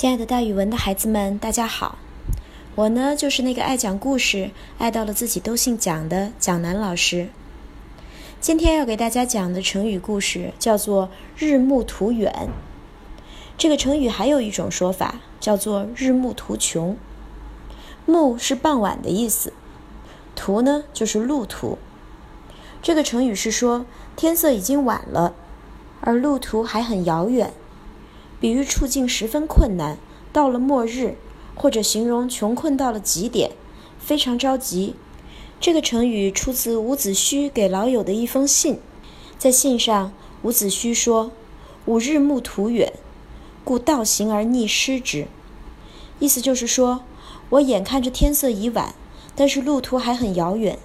亲爱的，大语文的孩子们，大家好！我呢，就是那个爱讲故事、爱到了自己都姓蒋的蒋楠老师。今天要给大家讲的成语故事叫做“日暮途远”。这个成语还有一种说法叫做“日暮途穷”。暮是傍晚的意思，途呢就是路途。这个成语是说天色已经晚了，而路途还很遥远。比喻处境十分困难，到了末日，或者形容穷困到了极点，非常着急。这个成语出自伍子胥给老友的一封信，在信上，伍子胥说：“吾日暮途远，故道行而逆失之。”意思就是说，我眼看着天色已晚，但是路途还很遥远，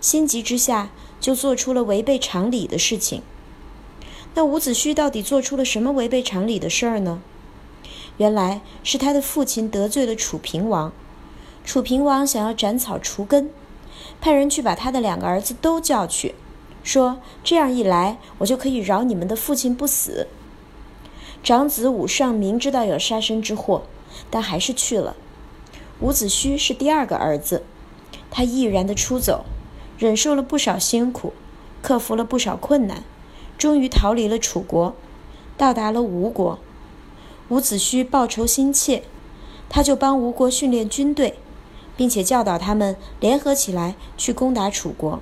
心急之下就做出了违背常理的事情。那伍子胥到底做出了什么违背常理的事儿呢？原来是他的父亲得罪了楚平王，楚平王想要斩草除根，派人去把他的两个儿子都叫去，说这样一来，我就可以饶你们的父亲不死。长子伍尚明知道有杀身之祸，但还是去了。伍子胥是第二个儿子，他毅然的出走，忍受了不少辛苦，克服了不少困难。终于逃离了楚国，到达了吴国。伍子胥报仇心切，他就帮吴国训练军队，并且教导他们联合起来去攻打楚国。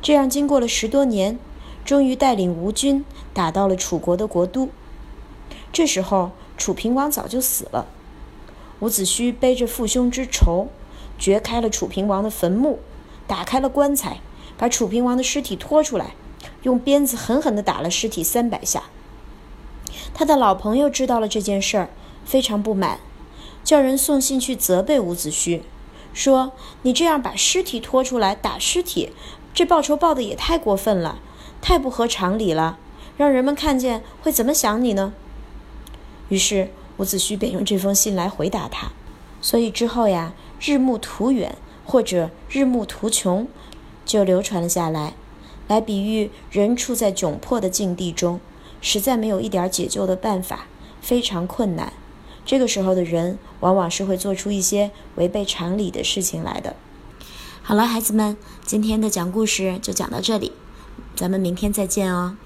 这样，经过了十多年，终于带领吴军打到了楚国的国都。这时候，楚平王早就死了。伍子胥背着父兄之仇，掘开了楚平王的坟墓，打开了棺材，把楚平王的尸体拖出来。用鞭子狠狠地打了尸体三百下。他的老朋友知道了这件事儿，非常不满，叫人送信去责备伍子胥，说：“你这样把尸体拖出来打尸体，这报仇报的也太过分了，太不合常理了，让人们看见会怎么想你呢？”于是伍子胥便用这封信来回答他。所以之后呀，“日暮途远”或者“日暮途穷”就流传了下来。来比喻人处在窘迫的境地中，实在没有一点解救的办法，非常困难。这个时候的人，往往是会做出一些违背常理的事情来的。好了，孩子们，今天的讲故事就讲到这里，咱们明天再见哦。